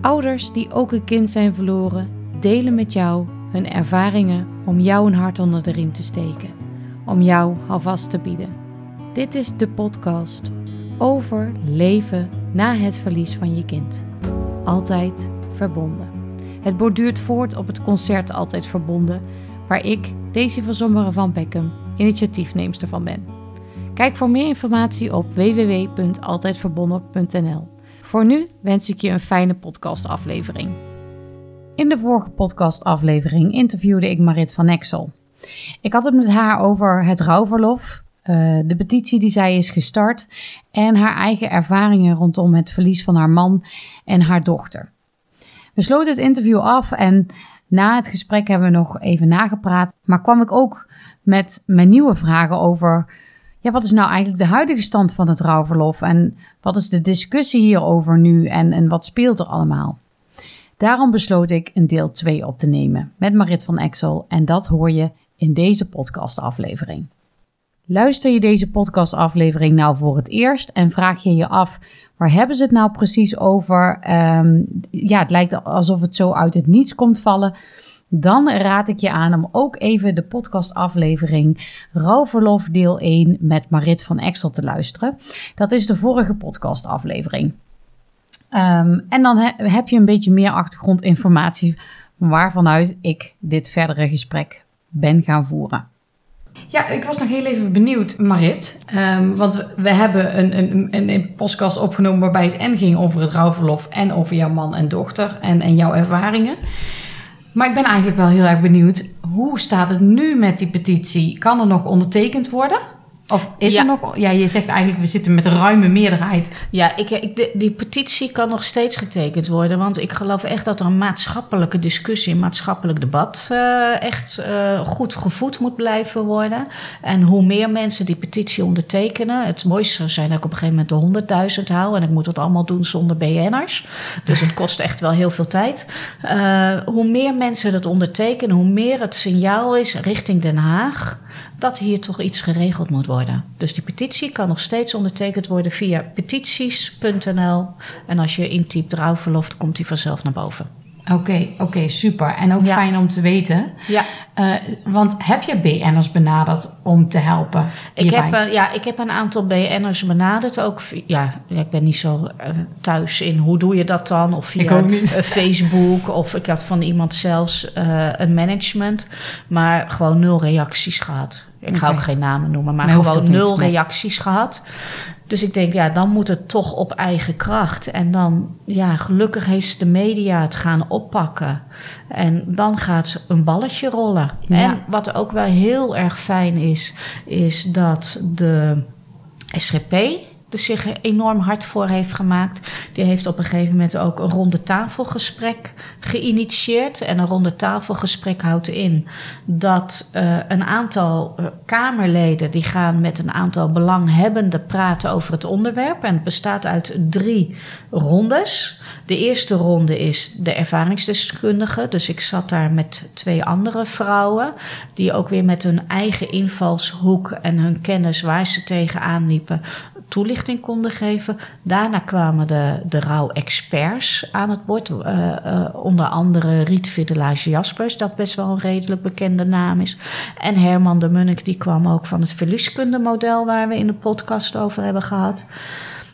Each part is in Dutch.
Ouders die ook een kind zijn verloren, delen met jou hun ervaringen om jou een hart onder de riem te steken, om jou alvast te bieden. Dit is de podcast over leven na het verlies van je kind. Altijd verbonden. Het borduurt voort op het concert Altijd Verbonden, waar ik, Daisy van Zommeren van Beckham, initiatiefneemster van ben. Kijk voor meer informatie op www.altijdverbonden.nl. Voor nu wens ik je een fijne podcastaflevering. In de vorige podcastaflevering interviewde ik Marit van Exel. Ik had het met haar over het rouwverlof, uh, de petitie die zij is gestart en haar eigen ervaringen rondom het verlies van haar man en haar dochter. We sloten het interview af en na het gesprek hebben we nog even nagepraat, maar kwam ik ook met mijn nieuwe vragen over ja, wat is nou eigenlijk de huidige stand van het rouwverlof en wat is de discussie hierover nu en, en wat speelt er allemaal? Daarom besloot ik een deel 2 op te nemen met Marit van Exel en dat hoor je in deze podcastaflevering. Luister je deze podcastaflevering nou voor het eerst en vraag je je af waar hebben ze het nou precies over? Um, ja, het lijkt alsof het zo uit het niets komt vallen dan raad ik je aan om ook even de podcastaflevering Rouwverlof deel 1 met Marit van Exel te luisteren. Dat is de vorige podcastaflevering. Um, en dan heb je een beetje meer achtergrondinformatie waarvanuit ik dit verdere gesprek ben gaan voeren. Ja, ik was nog heel even benieuwd, Marit. Um, want we hebben een, een, een, een, podcast opgenomen waarbij het en ging over het rouwverlof en over jouw man en dochter en, en jouw ervaringen. Maar ik ben eigenlijk wel heel erg benieuwd, hoe staat het nu met die petitie? Kan er nog ondertekend worden? Of is er nog... Ja, je zegt eigenlijk, we zitten met een ruime meerderheid. Ja, ik, ik, die petitie kan nog steeds getekend worden. Want ik geloof echt dat er een maatschappelijke discussie, een maatschappelijk debat... Uh, echt uh, goed gevoed moet blijven worden. En hoe meer mensen die petitie ondertekenen... Het mooiste zou zijn dat ik op een gegeven moment de 100.000 hou. En ik moet het allemaal doen zonder BN'ers. Dus het kost echt wel heel veel tijd. Uh, hoe meer mensen dat ondertekenen, hoe meer het signaal is richting Den Haag dat hier toch iets geregeld moet worden. Dus die petitie kan nog steeds ondertekend worden via petities.nl. En als je intypt rouwverlof, dan komt die vanzelf naar boven. Oké, oké, super. En ook fijn om te weten. Ja. Uh, want heb je BN'ers benaderd om te helpen? Ik heb, ja, ik heb een aantal BN'ers benaderd. Ook, ja, ik ben niet zo uh, thuis in hoe doe je dat dan? Of via Facebook. Of ik had van iemand zelfs een management. Maar gewoon nul reacties gehad. Ik ga ook geen namen noemen, maar nee, gewoon nul niet, reacties nee. gehad. Dus ik denk, ja, dan moet het toch op eigen kracht. En dan, ja, gelukkig heeft de media het gaan oppakken. En dan gaat een balletje rollen. Ja. En wat ook wel heel erg fijn is, is dat de SGP dus zich enorm hard voor heeft gemaakt. Die heeft op een gegeven moment ook een ronde tafelgesprek geïnitieerd. En een ronde tafelgesprek houdt in dat uh, een aantal uh, Kamerleden die gaan met een aantal belanghebbenden praten over het onderwerp. En het bestaat uit drie rondes. De eerste ronde is de ervaringsdeskundige. Dus ik zat daar met twee andere vrouwen. Die ook weer met hun eigen invalshoek en hun kennis waar ze tegenaan liepen konden geven. Daarna kwamen de, de rouwexperts aan het bord. Uh, uh, onder andere Riet Viddelage Jaspers, dat best wel een redelijk bekende naam is. En Herman de Munnik, die kwam ook van het verlieskundemodel waar we in de podcast over hebben gehad.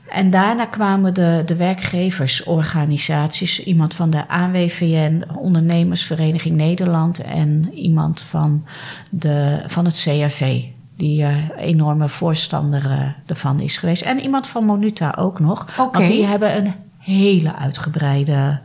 En daarna kwamen de, de werkgeversorganisaties, iemand van de ANWVN, Ondernemersvereniging Nederland en iemand van, de, van het CRV die uh, enorme voorstander uh, ervan is geweest. En iemand van Monuta ook nog. Okay. Want die hebben een hele uitgebreide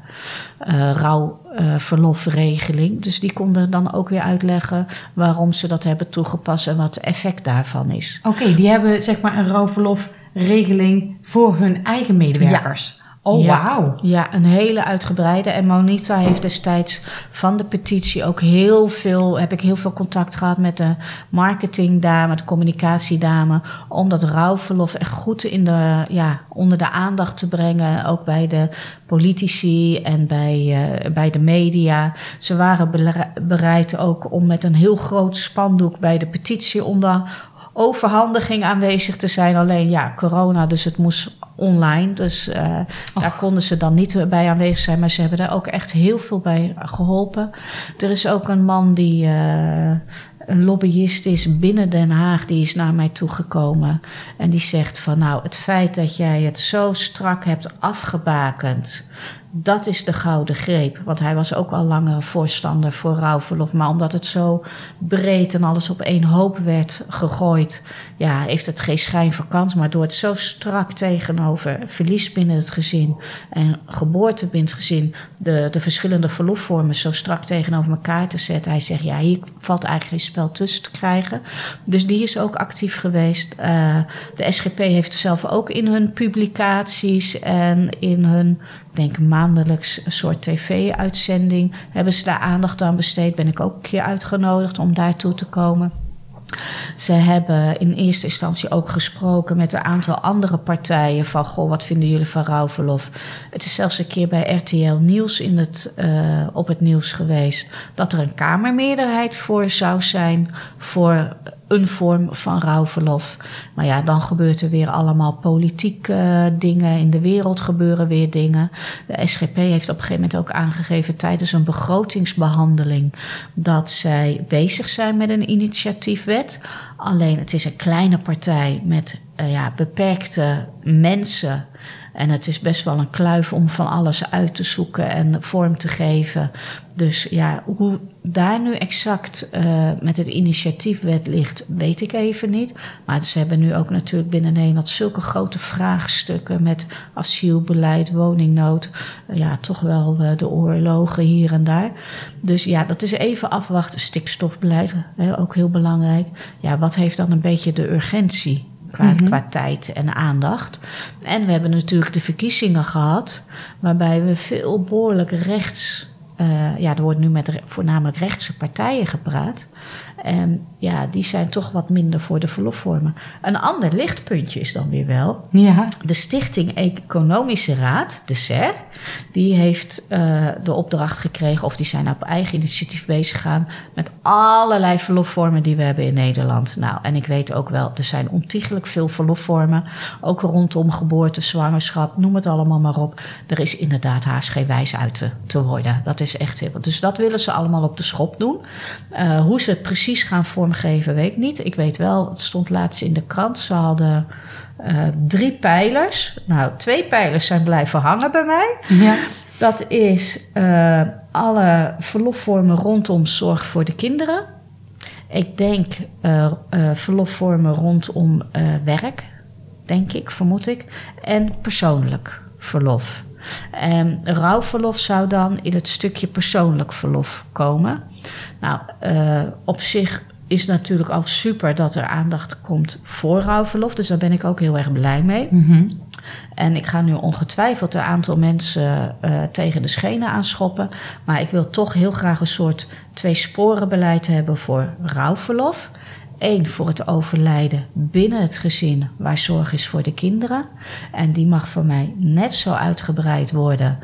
uh, rouwverlofregeling. dus die konden dan ook weer uitleggen waarom ze dat hebben toegepast en wat het effect daarvan is. Oké, okay, die hebben zeg maar een rouwverlofregeling voor hun eigen medewerkers. Ja. Oh, ja, wauw. Ja, een hele uitgebreide. En Monita heeft destijds van de petitie ook heel veel, heb ik heel veel contact gehad met de marketingdame, de communicatiedame, om dat rouwverlof echt goed in de, ja, onder de aandacht te brengen. Ook bij de politici en bij, uh, bij de media. Ze waren bereid ook om met een heel groot spandoek bij de petitie onder overhandiging aanwezig te zijn. Alleen ja, corona, dus het moest online. Dus uh, daar konden ze dan niet bij aanwezig zijn. Maar ze hebben daar ook echt heel veel bij geholpen. Er is ook een man die. Uh, een lobbyist is binnen Den Haag, die is naar mij toegekomen. En die zegt van nou, het feit dat jij het zo strak hebt afgebakend dat is de gouden greep. Want hij was ook al langer voorstander voor rouwverlof. Maar omdat het zo breed en alles op één hoop werd gegooid, ja, heeft het geen schijn van kans. Maar door het zo strak tegenover verlies binnen het gezin en geboorte binnen het gezin, de, de verschillende verlofvormen zo strak tegenover elkaar te zetten. Hij zegt, ja, hier valt eigenlijk geen tussen te krijgen. Dus die is ook actief geweest. Uh, de SGP heeft zelf ook in hun publicaties en in hun ik denk maandelijks een soort tv-uitzending. Hebben ze daar aandacht aan besteed? Ben ik ook een keer uitgenodigd om daartoe te komen. Ze hebben in eerste instantie ook gesproken met een aantal andere partijen van goh, wat vinden jullie van rouwverlof? Het is zelfs een keer bij RTL Nieuws in het, uh, op het nieuws geweest dat er een kamermeerderheid voor zou zijn voor een vorm van rouwverlof. Maar ja, dan gebeurt er weer allemaal politieke uh, dingen. In de wereld gebeuren weer dingen. De SGP heeft op een gegeven moment ook aangegeven tijdens een begrotingsbehandeling dat zij bezig zijn met een initiatiefwet. Alleen het is een kleine partij met uh, ja, beperkte mensen en het is best wel een kluif om van alles uit te zoeken en vorm te geven. Dus ja, hoe daar nu exact uh, met het initiatiefwet ligt, weet ik even niet. Maar ze hebben nu ook natuurlijk binnen Nederland zulke grote vraagstukken met asielbeleid, woningnood. ja, toch wel uh, de oorlogen hier en daar. Dus ja, dat is even afwachten. Stikstofbeleid, hè, ook heel belangrijk. Ja, wat heeft dan een beetje de urgentie? Qua, mm -hmm. qua, tijd en aandacht. En we hebben natuurlijk de verkiezingen gehad, waarbij we veel behoorlijk rechts. Uh, ja, er wordt nu met voornamelijk rechtse partijen gepraat. En ja, die zijn toch wat minder voor de verlofvormen. Een ander lichtpuntje is dan weer wel. Ja. De Stichting Economische Raad, de SER, die heeft uh, de opdracht gekregen, of die zijn op eigen initiatief bezig gegaan met allerlei verlofvormen die we hebben in Nederland. Nou, en ik weet ook wel, er zijn ontiegelijk veel verlofvormen. Ook rondom geboorte, zwangerschap, noem het allemaal maar op. Er is inderdaad haast geen wijs uit te, te worden. Dat is echt heel. Dus dat willen ze allemaal op de schop doen. Uh, hoe ze het precies gaan vormgeven, weet ik niet. Ik weet wel, het stond laatst in de krant. Ze hadden uh, drie pijlers. Nou, twee pijlers zijn blijven hangen bij mij. Ja. Dat is uh, alle verlofvormen rondom zorg voor de kinderen. Ik denk uh, verlofvormen rondom werk, denk ik, vermoed ik. En persoonlijk verlof. En rouwverlof zou dan in het stukje persoonlijk verlof komen. Nou, uh, op zich is natuurlijk al super dat er aandacht komt voor rouwverlof. Dus daar ben ik ook heel erg blij mee. Mm -hmm. En ik ga nu ongetwijfeld een aantal mensen uh, tegen de schenen aanschoppen. Maar ik wil toch heel graag een soort twee sporen beleid hebben voor rouwverlof. Eén voor het overlijden binnen het gezin waar zorg is voor de kinderen. En die mag voor mij net zo uitgebreid worden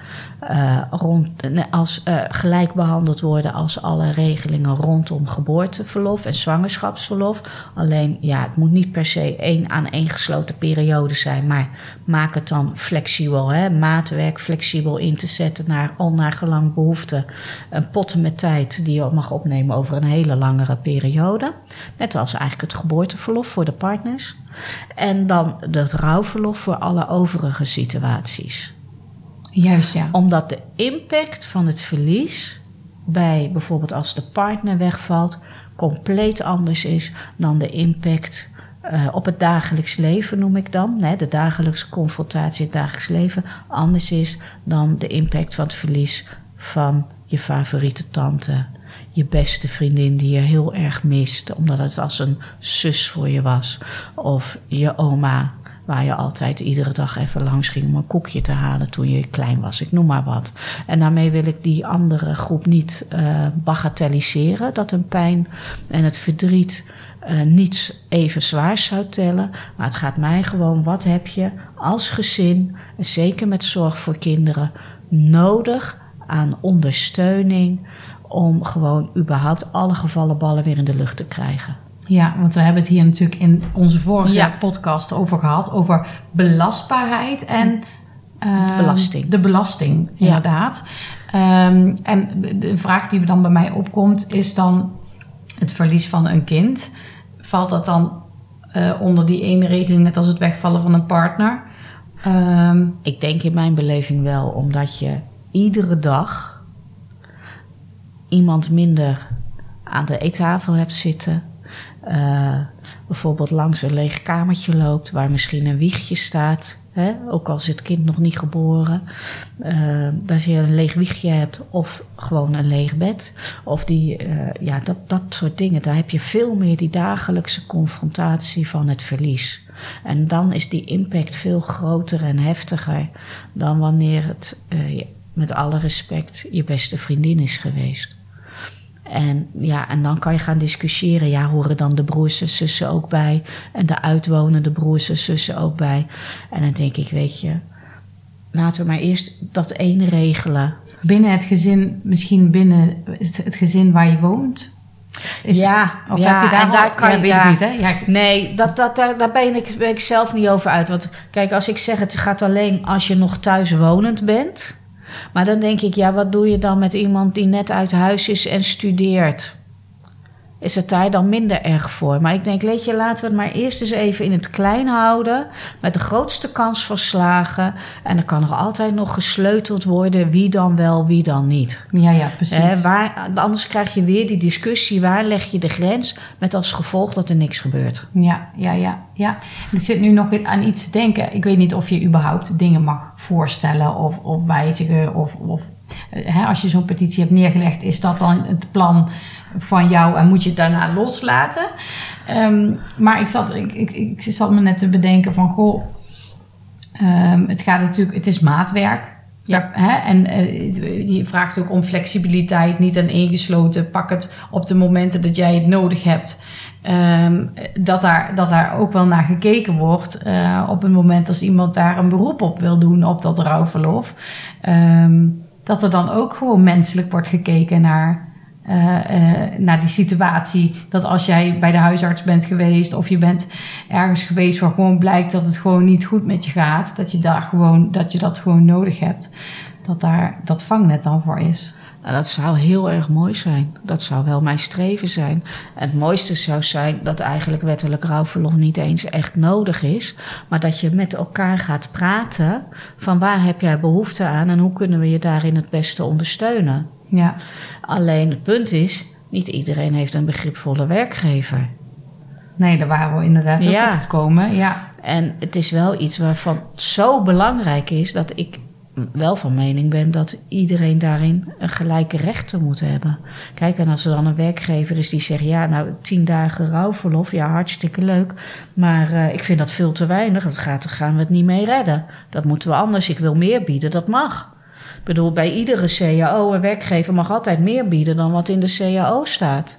uh, rond, als uh, gelijk behandeld worden als alle regelingen rondom geboorteverlof en zwangerschapsverlof. Alleen ja, het moet niet per se één aan één gesloten periode zijn, maar maak het dan flexibel. Hè? Maatwerk flexibel in te zetten naar al naar gelang behoefte. Een potten met tijd die je mag opnemen over een hele langere periode. Net als eigenlijk het geboorteverlof voor de partners. En dan het rouwverlof voor alle overige situaties. Juist, ja. Omdat de impact van het verlies bij bijvoorbeeld als de partner wegvalt, compleet anders is dan de impact uh, op het dagelijks leven, noem ik dan. Hè, de dagelijkse confrontatie, het dagelijks leven, anders is dan de impact van het verlies van je favoriete tante, je beste vriendin die je heel erg mist, omdat het als een zus voor je was, of je oma Waar je altijd iedere dag even langs ging om een koekje te halen toen je klein was. Ik noem maar wat. En daarmee wil ik die andere groep niet uh, bagatelliseren. Dat een pijn en het verdriet uh, niets even zwaar zou tellen. Maar het gaat mij gewoon, wat heb je als gezin, zeker met zorg voor kinderen, nodig aan ondersteuning om gewoon überhaupt alle gevallen ballen weer in de lucht te krijgen. Ja, want we hebben het hier natuurlijk in onze vorige podcast over gehad, over belastbaarheid en de belasting. De belasting, inderdaad. Ehm, en de vraag die dan bij mij opkomt is dan het verlies van een kind. Valt dat dan uh, onder die ene regeling, net als het wegvallen van een partner? Um, ik denk in mijn beleving wel, omdat je iedere dag iemand minder aan de eettafel hebt zitten. Uh, bijvoorbeeld langs een leeg kamertje loopt waar misschien een wiegje staat. Hè? Ook al is het kind nog niet geboren. Uh, dat je een leeg wiegje hebt of gewoon een leeg bed. Of die, uh, ja, dat, dat soort dingen. Daar heb je veel meer die dagelijkse confrontatie van het verlies. En dan is die impact veel groter en heftiger dan wanneer het, met alle respect, je beste vriendin is geweest. En ja, en dan kan je gaan discussiëren. Ja, horen dan de broers en zussen ook bij? En de uitwonende broers en zussen ook bij? En dan denk ik, weet je, laten we maar eerst dat één regelen. Binnen het gezin, misschien binnen het gezin waar je woont? Is, ja, of ja, heb je daar en daar kan je, ja, niet, hè? Ja, nee, dat, dat, daar, daar ben, ik, ben ik zelf niet over uit. Want kijk, als ik zeg het gaat alleen als je nog thuis wonend bent maar dan denk ik, ja, wat doe je dan met iemand die net uit huis is en studeert? Is het daar dan minder erg voor. Maar ik denk, weet je, laten we het maar eerst eens even in het klein houden. Met de grootste kans van slagen. En er kan nog altijd nog gesleuteld worden wie dan wel, wie dan niet. Ja, ja, precies. waar, anders krijg je weer die discussie, waar leg je de grens? Met als gevolg dat er niks gebeurt. Ja, ja, ja. ja. Ik zit nu nog aan iets te denken. Ik weet niet of je überhaupt dingen mag voorstellen of, of wijzigen. Of, of hè, als je zo'n petitie hebt neergelegd, is dat dan het plan van jou en moet je het daarna loslaten. Ehm, maar ik zat, ik, ik, ik zat me net te bedenken van, goh, um, het gaat natuurlijk, het is maatwerk. Ja. Hè? En uh, je vraagt ook om flexibiliteit, niet aan ingesloten. Pak het op de momenten dat jij het nodig hebt. Um, dat, daar, dat daar ook wel naar gekeken wordt. Uh, op het moment als iemand daar een beroep op wil doen, op dat rouwverlof. Um, dat er dan ook gewoon menselijk wordt gekeken naar naar die situatie. Dat als jij bij de huisarts bent geweest of je bent ergens geweest waar gewoon blijkt dat het gewoon niet goed met je gaat, dat je daar gewoon, dat je dat gewoon nodig hebt. Dat daar dat vangnet dan voor is. Nou, dat zou heel erg mooi zijn. Dat zou wel mijn streven zijn. En het mooiste zou zijn dat eigenlijk wettelijk rouwverlof niet eens echt nodig is. Maar dat je met elkaar gaat praten van waar heb jij behoefte aan en hoe kunnen we je daarin het beste ondersteunen. Ja. Alleen het punt is, niet iedereen heeft een begripvolle werkgever. Nee, daar waren we inderdaad ook ja. gekomen. Ja. En het is wel iets waarvan het zo belangrijk is dat ik wel van mening ben dat iedereen daarin een gelijke rechten moet hebben. Kijk, en als er dan een werkgever is die zegt: ja, nou, tien dagen rouwverlof, ja, hartstikke leuk. Maar uh, ik vind dat veel te weinig. Dat gaat, daar gaan we het niet mee redden. Dat moeten we anders. Ik wil meer bieden, dat mag bedoel, bij iedere CAO, een werkgever mag altijd meer bieden dan wat in de CAO staat.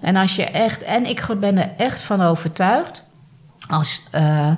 En als je echt, en ik ben er echt van overtuigd, als uh,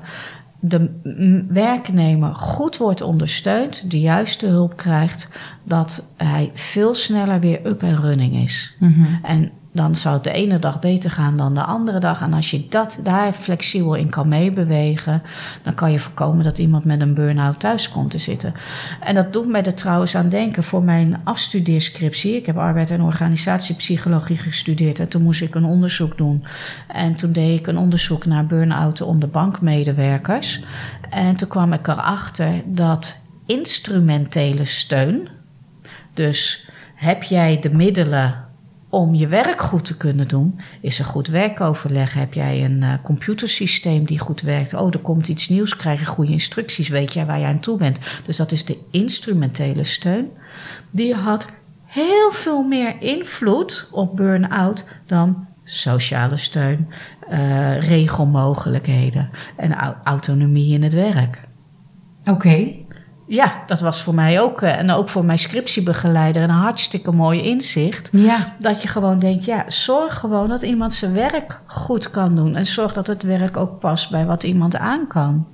de werknemer goed wordt ondersteund, de juiste hulp krijgt, dat hij veel sneller weer up en running is. Mm -hmm. En dan zou het de ene dag beter gaan dan de andere dag. En als je dat, daar flexibel in kan meebewegen, dan kan je voorkomen dat iemand met een burn-out thuis komt te zitten. En dat doet mij er trouwens aan denken voor mijn afstudeerscriptie. Ik heb arbeid en organisatiepsychologie gestudeerd en toen moest ik een onderzoek doen. En toen deed ik een onderzoek naar burn-out onder bankmedewerkers. En toen kwam ik erachter dat instrumentele steun, dus heb jij de middelen om je werk goed te kunnen doen, is er goed werkoverleg. Heb jij een uh, computersysteem die goed werkt? Oh, er komt iets nieuws, krijg je goede instructies, weet jij waar je aan toe bent. Dus dat is de instrumentele steun. Die had heel veel meer invloed op burn-out dan sociale steun, uh, regelmogelijkheden en autonomie in het werk. Oké. Ja, dat was voor mij ook, eh, en ook voor mijn scriptiebegeleider, een hartstikke mooi inzicht. Ja. Dat je gewoon denkt, ja, zorg gewoon dat iemand zijn werk goed kan doen. En zorg dat het werk ook past bij wat iemand aan kan.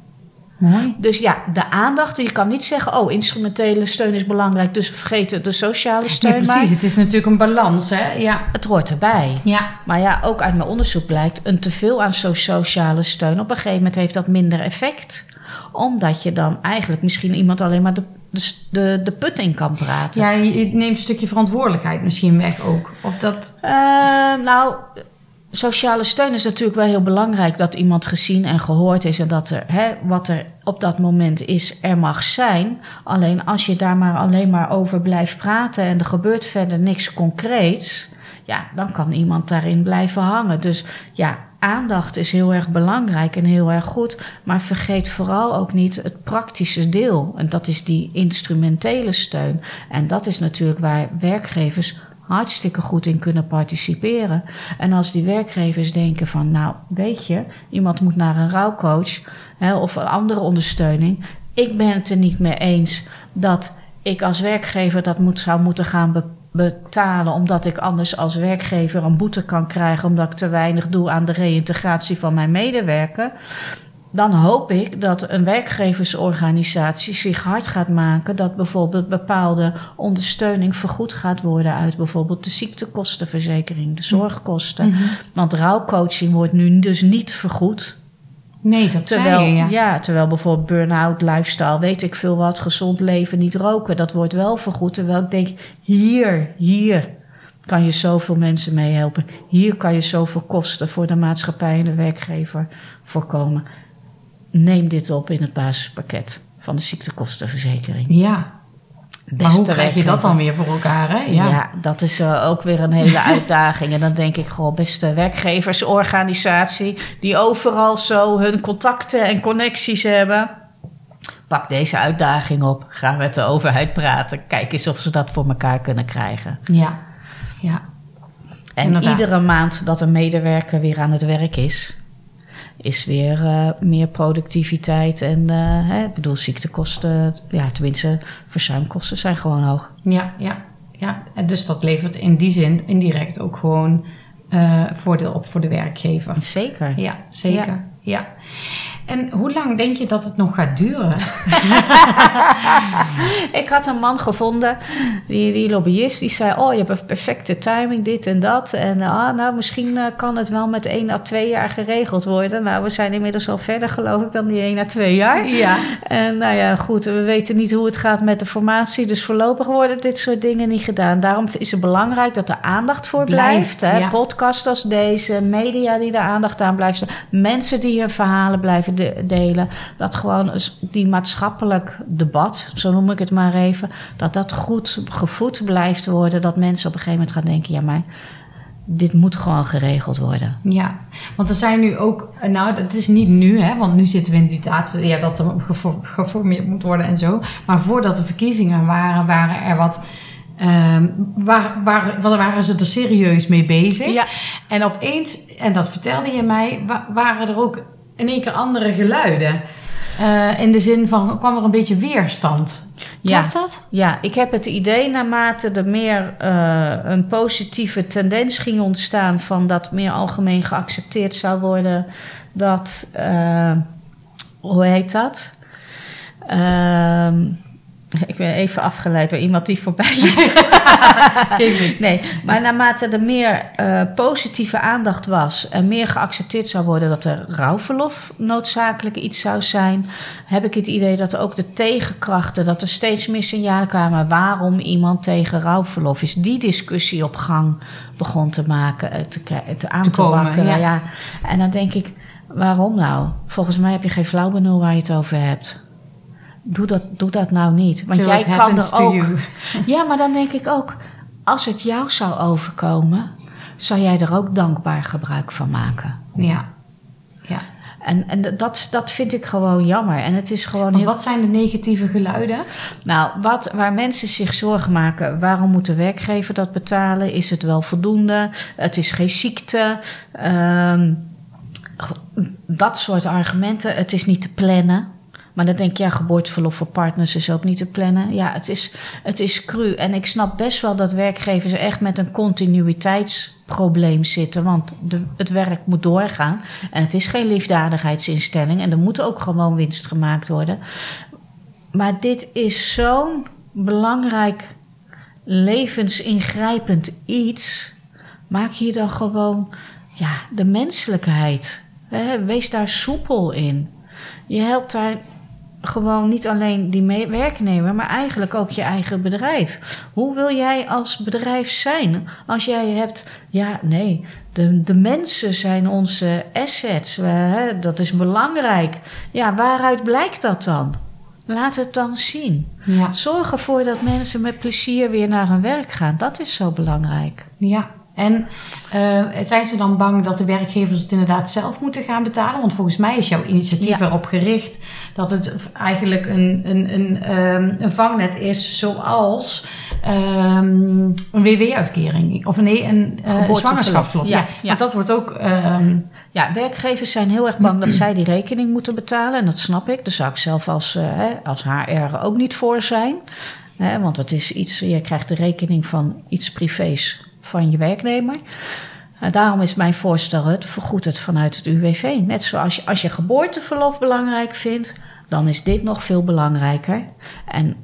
Mooi. Dus ja, de aandacht. Je kan niet zeggen, oh, instrumentele steun is belangrijk, dus vergeet de sociale steun. Ja, precies. maar. Het is natuurlijk een balans, hè? Ja. Het hoort erbij. Ja. Maar ja, ook uit mijn onderzoek blijkt, een teveel aan so- sociale steun, op een gegeven moment heeft dat minder effect. Omdat je dan eigenlijk misschien iemand alleen maar de, de, de, de put in kan praten. Ja, je neemt een stukje verantwoordelijkheid misschien weg ook. Of dat... Eh, nou, sociale steun is natuurlijk wel heel belangrijk dat iemand gezien en gehoord is en dat er hè, wat er op dat moment is, er mag zijn. Alleen als je daar maar alleen maar over blijft praten en er gebeurt verder niks concreets, ja, dan kan iemand daarin blijven hangen. Dus ja, aandacht is heel erg belangrijk en heel erg goed, maar vergeet vooral ook niet het praktische deel. En dat is die instrumentele steun. En dat is natuurlijk waar werkgevers hartstikke goed in kunnen participeren. En als die werkgevers denken van, nou, weet je, iemand moet naar een rouwcoach hè, of een andere ondersteuning. Ik ben het er niet mee eens dat ik als werkgever dat moet, zou moeten gaan be- betalen, omdat ik anders als werkgever een boete kan krijgen omdat ik te weinig doe aan de reïntegratie van mijn medewerker. Dan hoop ik dat een werkgeversorganisatie zich hard gaat maken dat bijvoorbeeld bepaalde ondersteuning vergoed gaat worden uit bijvoorbeeld de ziektekostenverzekering, de zorgkosten. Mhm. Want rouwcoaching wordt nu dus niet vergoed. Nee, dat Terwijl, zei je, ja. ja. terwijl bijvoorbeeld burn-out, lifestyle, weet ik veel wat, gezond leven, niet roken, dat wordt wel vergoed. Terwijl ik denk, hier, hier kan je zoveel mensen mee helpen. Hier kan je zoveel kosten voor de maatschappij en de werkgever voorkomen. Neem dit op in het basispakket van de ziektekostenverzekering. Ja. Maar hoe krijg je dat dan weer voor elkaar, hè? Ja, dat is eh, ook weer een hele uitdaging. En dan denk ik gewoon, beste werkgeversorganisatie, die overal zo hun contacten en connecties hebben. Pak deze uitdaging op. Ga met de overheid praten. Kijk eens of ze dat voor elkaar kunnen krijgen. Ja. Ja. En Inderdaad. iedere maand dat een medewerker weer aan het werk is, is weer eh, meer productiviteit. En eh, hè, ik bedoel, ziektekosten, ja, tenminste, verzuimkosten zijn gewoon hoog. Ja, ja, ja. En dus dat levert in die zin indirect ook gewoon eh, voordeel op voor de werkgever. Zeker. Ja, zeker. Ja. En hoe lang denk je dat het nog gaat duren? Ik had een man gevonden, die, die lobbyist, die zei: Oh, je hebt een perfecte timing, dit en dat. En ah, nou, misschien eh, kan het wel met één à twee jaar geregeld worden. Nou, we zijn inmiddels al verder, geloof ik, dan die één à twee jaar. Ja. En nou ja, goed, we weten niet hoe het gaat met de formatie. Dus voorlopig worden dit soort dingen niet gedaan. Daarom is het belangrijk dat er aandacht voor blijft. Blijft, hè? ja. Podcasts als deze, media die er aandacht aan blijven. Mensen die hun verhalen blijven de- delen. Dat gewoon die maatschappelijk debat, zo noem ik het maar even, dat dat goed gevoed blijft worden. Dat mensen op een gegeven moment gaan denken: ja, maar dit moet gewoon geregeld worden. Ja, want er zijn nu ook, nou dat is niet nu, hè, want nu zitten we in die daad ja, dat er gefor- geformeerd moet worden en zo. Maar voordat de verkiezingen waren, waren er wat, ehm waar, waar, waar waren ze er serieus mee bezig. Ja. En opeens, en dat vertelde je mij, wa- waren er ook in één keer andere geluiden. Eh, in de zin van, kwam er een beetje weerstand. Ja. Klopt dat? Ja, ik heb het idee naarmate er meer eh, een positieve tendens ging ontstaan van dat meer algemeen geaccepteerd zou worden dat, eh, hoe heet dat? Ehm, ik ben even afgeleid door iemand die voorbij liep. Nee, maar naarmate er meer eh, positieve aandacht was en meer geaccepteerd zou worden dat er rouwverlof noodzakelijk iets zou zijn, heb ik het idee dat ook de tegenkrachten, dat er steeds meer signalen kwamen waarom iemand tegen rouwverlof is. Die discussie op gang begon te maken, eh, te, aan te, Te komen, ja. En dan denk ik, waarom nou? Volgens mij heb je geen flauw benul waar je het over hebt. Doe dat, doe dat nou niet. Want Till jij kan er ook. you. Ja, maar dan denk ik ook, als het jou zou overkomen, zou jij er ook dankbaar gebruik van maken. Ja. ja. En, en dat, dat vind ik gewoon jammer. En het is gewoon Want heel. wat zijn de negatieve geluiden? Nou, wat, waar mensen zich zorgen maken, waarom moet de werkgever dat betalen? Is het wel voldoende? Het is geen ziekte. Ehm, dat soort argumenten. Het is niet te plannen. Maar dan denk ik, ja, geboorteverlof voor partners is ook niet te plannen. Ja, het is, het is cru. En ik snap best wel dat werkgevers echt met een probleem zitten. Want de, het werk moet doorgaan. En het is geen liefdadigheidsinstelling. En er moet ook gewoon winst gemaakt worden. Maar dit is zo'n belangrijk levensingrijpend iets. Maak hier dan gewoon ja, de menselijkheid. Wees daar soepel in. Je helpt daar gewoon niet alleen die werknemer, maar eigenlijk ook je eigen bedrijf. Hoe wil jij als bedrijf zijn? Als jij hebt, ja, nee, de, de mensen zijn onze assets. hè, dat is belangrijk. Ja, waaruit blijkt dat dan? Laat het dan zien. Ja. Zorg ervoor dat mensen met plezier weer naar hun werk gaan. Dat is zo belangrijk. Ja, en uh, zijn ze dan bang dat de werkgevers het inderdaad zelf moeten gaan betalen? Want volgens mij is jouw initiatief erop gericht dat het eigenlijk een, een, een, um, een vangnet is zoals um, een WW-uitkering of nee, een uh, zwangerschapsverlof. Ja. Want dat wordt ook. Um, ja, werkgevers zijn heel erg bang dat zij die rekening moeten betalen. En dat snap ik. Daar zou ik zelf als, uh, als HR ook niet voor zijn. want het is iets, je krijgt de rekening van iets privés van je werknemer. En daarom is mijn voorstel het vergoed het vanuit het UWV. Net zoals je, als je geboorteverlof belangrijk vindt, dan is dit nog veel belangrijker. En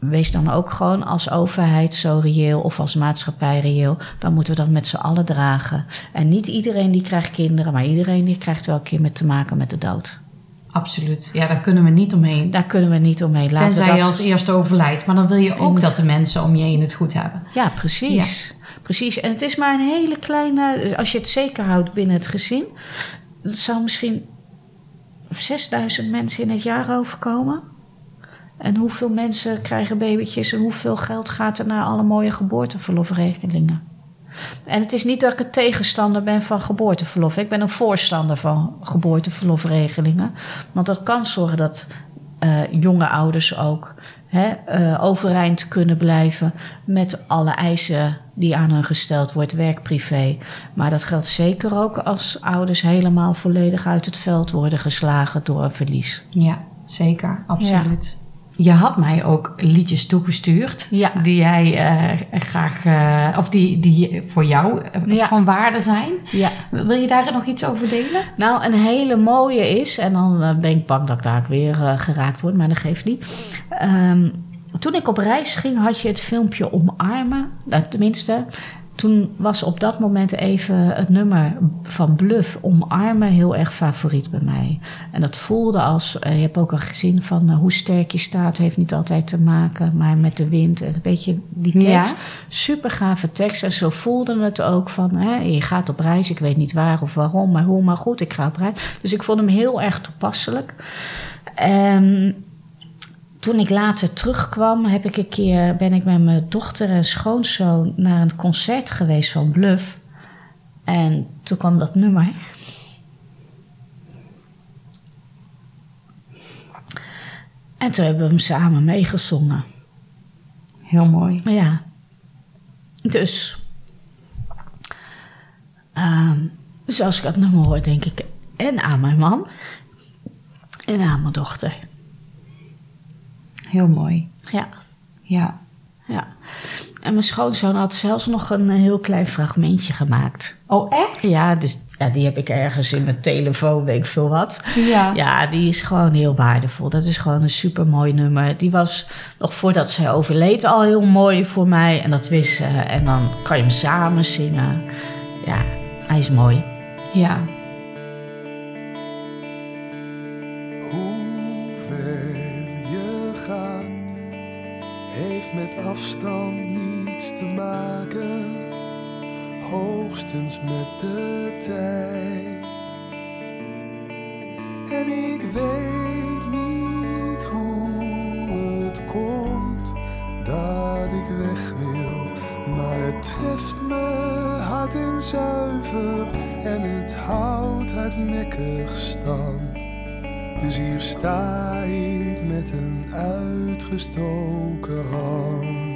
wees dan ook gewoon als overheid zo reëel of als maatschappij reëel. Dan moeten we dat met z'n allen dragen. En niet iedereen die krijgt kinderen, maar iedereen die krijgt wel een keer met te maken met de dood. Absoluut. Ja, daar kunnen we niet omheen. Daar kunnen we niet omheen. Laten Tenzij dat... je als eerste overlijdt. Maar dan wil je ook dat de mensen om je heen het goed hebben. Ja, precies. Precies. En het is maar een hele kleine... Als je het zeker houdt binnen het gezin... Het zou misschien 6000 mensen in het jaar overkomen. En hoeveel mensen krijgen babytjes... en hoeveel geld gaat er naar alle mooie geboorteverlofregelingen? En het is niet dat ik een tegenstander ben van geboorteverlof. Ik ben een voorstander van geboorteverlofregelingen. Want dat kan zorgen dat uh, jonge ouders ook hè, uh, overeind kunnen blijven met alle eisen die aan hen gesteld wordt, werk-privé. Maar dat geldt zeker ook als ouders helemaal volledig uit het veld worden geslagen door een verlies. Ja, zeker, absoluut. Je had mij ook liedjes toegestuurd. Ja. Die jij uh, graag, uh, of die, die voor jou uh, van waarde zijn. Ja. Wil je daar nog iets over delen? Nou, een hele mooie is, en dan ben ik bang dat ik daar weer geraakt word, maar dat geeft niet. Um, toen ik op reis ging, had je het filmpje Omarmen. tenminste, toen was op dat moment even het nummer van Bluff Omarmen heel erg favoriet bij mij. En dat voelde als, uh, je hebt ook al gezien van uh, hoe sterk je staat, heeft niet altijd te maken, maar met de wind. Een beetje die tekst. Ja. Super gave tekst. En zo voelde het ook van, hè, je gaat op reis, ik weet niet waar of waarom, maar hoe, maar goed, ik ga op reis. Dus ik vond hem heel erg toepasselijk. En toen ik later terugkwam, heb ik een keer, ben ik met mijn dochter en schoonzoon naar een concert geweest van Bluff. En toen kwam dat nummer. En toen hebben we hem samen meegezongen. Heel mooi. Ja. Dus. Als ik dat nummer hoor, denk ik en aan mijn man en aan mijn dochter. Heel mooi. Ja. Ja. Ja. En mijn schoonzoon had zelfs nog een heel klein fragmentje gemaakt. Oh, echt? Ja, dus ja, die heb ik ergens in mijn telefoon, weet ik veel wat. Ja. Ja, die is gewoon heel waardevol. Dat is gewoon een super mooi nummer. Die was nog voordat zij overleed al heel mooi voor mij. En dat wist ze. En dan kan je hem samen zingen. Ja, hij is mooi. Ja. Met de tijd. En ik weet niet hoe het komt dat ik weg wil, maar het treft me hard en zuiver en het houdt hardnekkig stand. Dus hier sta ik met een uitgestoken hand.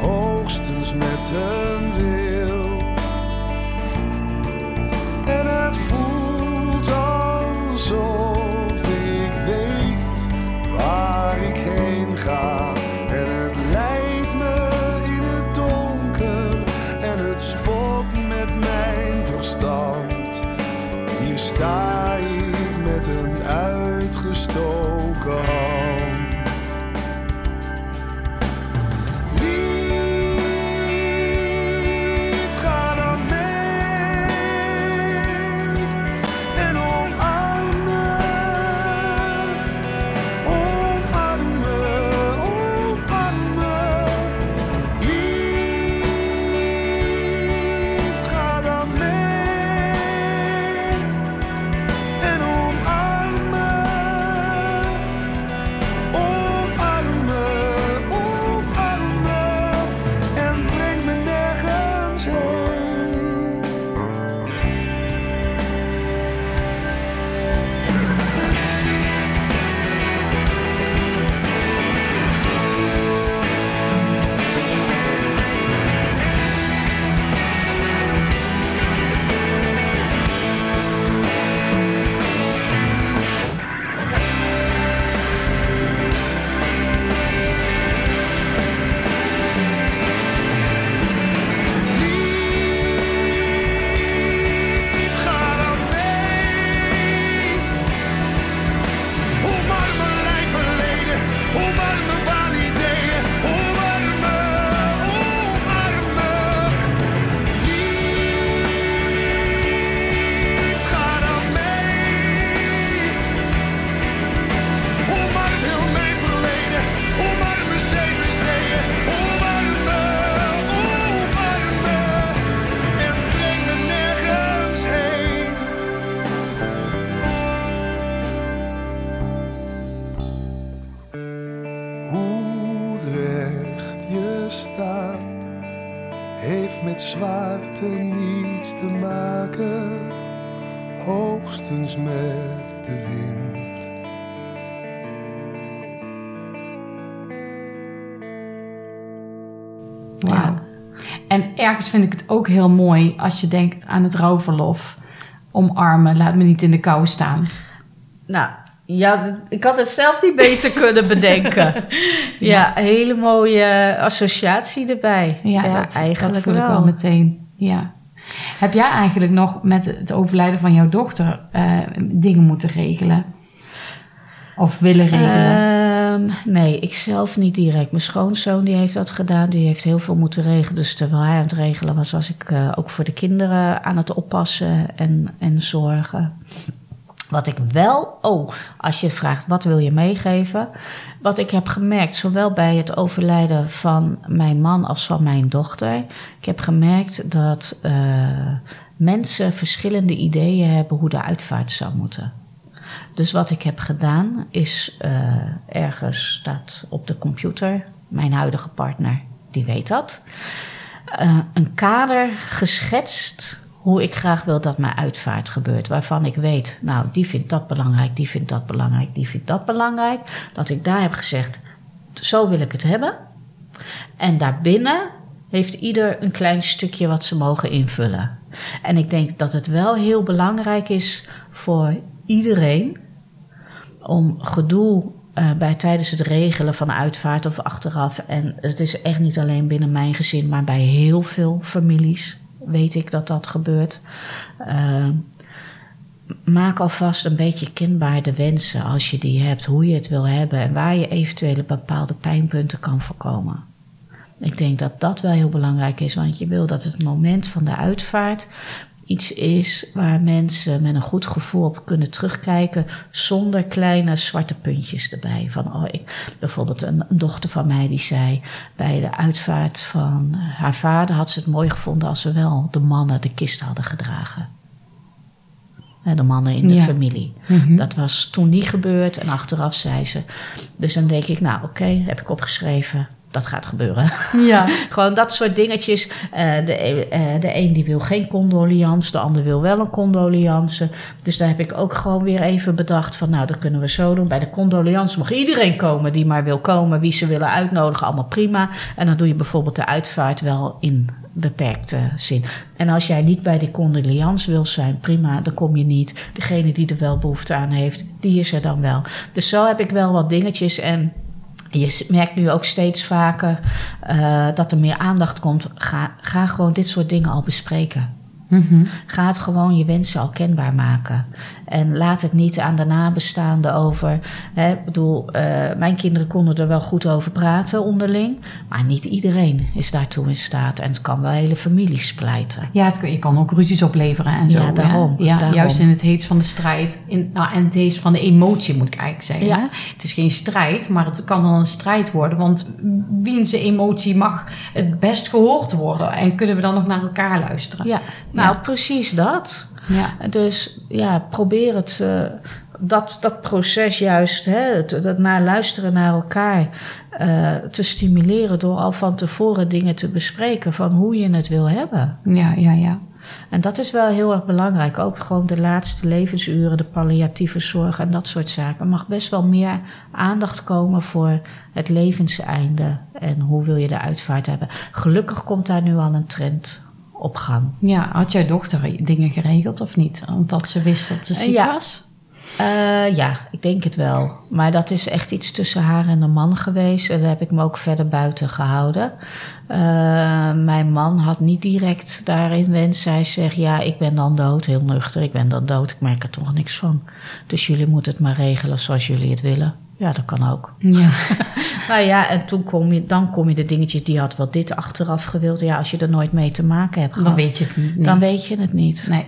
Hoogstens met een wil. Ergens vind ik het ook heel mooi als je denkt aan het rouwverlof. Omarmen, laat me niet in de kou staan. Nou, ja, ik had het zelf niet beter kunnen bedenken. Ja, hele mooie associatie erbij. Ja, dat, eigenlijk dat voel ik wel. meteen. Ja. Heb jij eigenlijk nog met het overlijden van jouw dochter eh, dingen moeten regelen? Of willen regelen? Ehm, nee, ik zelf niet direct. Mijn schoonzoon die heeft dat gedaan. Die heeft heel veel moeten regelen. Dus terwijl hij aan het regelen was, was ik eh, ook voor de kinderen aan het oppassen en, en zorgen. Wat ik wel, oh, als je het vraagt, wat wil je meegeven? Wat ik heb gemerkt, zowel bij het overlijden van mijn man als van mijn dochter. Ik heb gemerkt dat eh, mensen verschillende ideeën hebben hoe de uitvaart zou moeten. Dus wat ik heb gedaan is, eh, ergens staat op de computer, mijn huidige partner, die weet dat, eh, een kader geschetst hoe ik graag wil dat mijn uitvaart gebeurt. Waarvan ik weet, nou, die vindt dat belangrijk, die vindt dat belangrijk, die vindt dat belangrijk. Dat ik daar heb gezegd, zo wil ik het hebben. En daarbinnen heeft ieder een klein stukje wat ze mogen invullen. En ik denk dat het wel heel belangrijk is voor iedereen om gedoe eh, bij tijdens het regelen van uitvaart of achteraf. En het is echt niet alleen binnen mijn gezin, maar bij heel veel families weet ik dat dat gebeurt. Eh, maak alvast een beetje kenbaar de wensen als je die hebt, hoe je het wil hebben en waar je eventuele bepaalde pijnpunten kan voorkomen. Ik denk dat dat wel heel belangrijk is, want je wil dat het moment van de uitvaart iets is waar mensen met een goed gevoel op kunnen terugkijken zonder kleine zwarte puntjes erbij. Van, oh, ik, bijvoorbeeld een, een dochter van mij die zei bij de uitvaart van haar vader had ze het mooi gevonden als ze wel de mannen de kist hadden gedragen. De mannen in de Ja. familie. Mhm. Dat was toen niet gebeurd en achteraf zei ze. Dus dan denk ik, nou oké, heb ik opgeschreven. Dat gaat gebeuren. Ja. Gewoon dat soort dingetjes. Eh, de, eh, de een die wil geen condoliance, de ander wil wel een condoliance. Dus daar heb ik ook gewoon weer even bedacht van... nou, dat kunnen we zo doen. Bij de condoliance mag iedereen komen die maar wil komen. Wie ze willen uitnodigen, allemaal prima. En dan doe je bijvoorbeeld de uitvaart wel in beperkte zin. En als jij niet bij die condoliance wil zijn, prima, dan kom je niet. Degene die er wel behoefte aan heeft, die is er dan wel. Dus zo heb ik wel wat dingetjes en... Je merkt nu ook steeds vaker uh, dat er meer aandacht komt. Ga, ga gewoon dit soort dingen al bespreken. Mm -hmm. Ga het gewoon je wensen al kenbaar maken. En laat het niet aan de nabestaanden over. Hè, ik bedoel, uh, mijn kinderen konden er wel goed over praten onderling. Maar niet iedereen is daartoe in staat. En het kan wel hele families splijten. Ja, het, je kan ook ruzies opleveren en zo. Ja, daarom. Ja, daarom. juist in het heet van de strijd. In, nou, en het heet van de emotie, moet ik eigenlijk zeggen. Ja. Het is geen strijd, maar het kan dan een strijd worden. Want wiens emotie mag het best gehoord worden? En kunnen we dan nog naar elkaar luisteren? Ja, nou, precies dat. Ja. Dus ja, probeer het, uh, dat, dat proces juist, hè, het, dat naar luisteren naar elkaar, uh, te stimuleren door al van tevoren dingen te bespreken van hoe je het wil hebben. Ja, ja, ja. En dat is wel heel erg belangrijk. Ook gewoon de laatste levensuren, de palliatieve zorg en dat soort zaken. Er mag best wel meer aandacht komen voor het levenseinde en hoe wil je de uitvaart hebben. Gelukkig komt daar nu al een trend op gang. Ja, had jouw dochter dingen geregeld of niet? Omdat ze wist dat ze ziek ja. was? Uh, ja, ik denk het wel. Maar dat is echt iets tussen haar en de man geweest. En daar heb ik me ook verder buiten gehouden. Uh, mijn man had niet direct daarin wens. Hij zegt, ja, ik ben dan dood. Heel nuchter, ik ben dan dood. Ik merk er toch niks van. Dus jullie moeten het maar regelen zoals jullie het willen. Ja, dat kan ook. Ja. nou ja, en toen kom je, dan kom je de dingetjes die had wel dit achteraf gewild. Ja, als je er nooit mee te maken hebt gehad. Dan weet je het niet. Dan weet je het niet. Nee.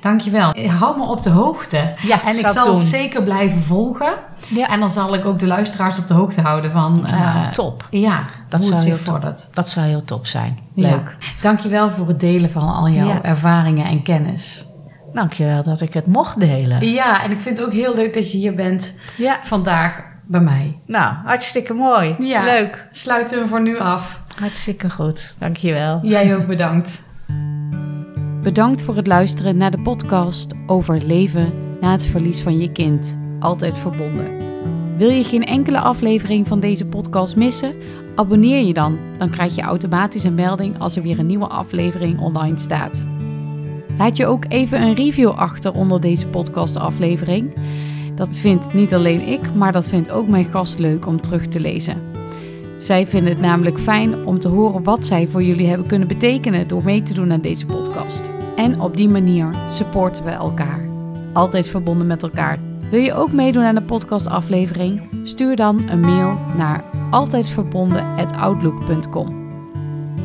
Dankjewel. Hou me op de hoogte. Ja, en ik zal doen. het zeker blijven volgen. Ja. En dan zal ik ook de luisteraars op de hoogte houden van... Ja, uh, top. Ja, dat hoe zou het heel vordert. Dat zou heel top zijn. Leuk. Ja. Dankjewel voor het delen van al jouw ervaringen en kennis. Dankjewel dat ik het mocht delen. Ja, en ik vind het ook heel leuk dat je hier bent Ja. vandaag bij mij. Nou, hartstikke mooi. Ja. Leuk. Sluiten we voor nu af. Hartstikke goed. Dankjewel. Jij ook bedankt. Bedankt voor het luisteren naar de podcast over het leven na het verlies van je kind. Altijd verbonden. Wil je geen enkele aflevering van deze podcast missen? Abonneer je dan. Dan krijg je automatisch een melding als er weer een nieuwe aflevering online staat. Laat je ook even een review achter onder deze podcastaflevering. Dat vindt niet alleen ik, maar dat vindt ook mijn gast leuk om terug te lezen. Zij vinden het namelijk fijn om te horen wat zij voor jullie hebben kunnen betekenen door mee te doen aan deze podcast. En op die manier supporten we elkaar. Altijd verbonden met elkaar. Wil je ook meedoen aan de podcastaflevering? Stuur dan een mail naar altijdverbonden.outlook.com.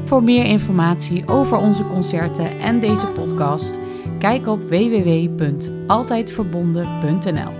Voor meer informatie over onze concerten en deze podcast, kijk op www.altijdverbonden.nl.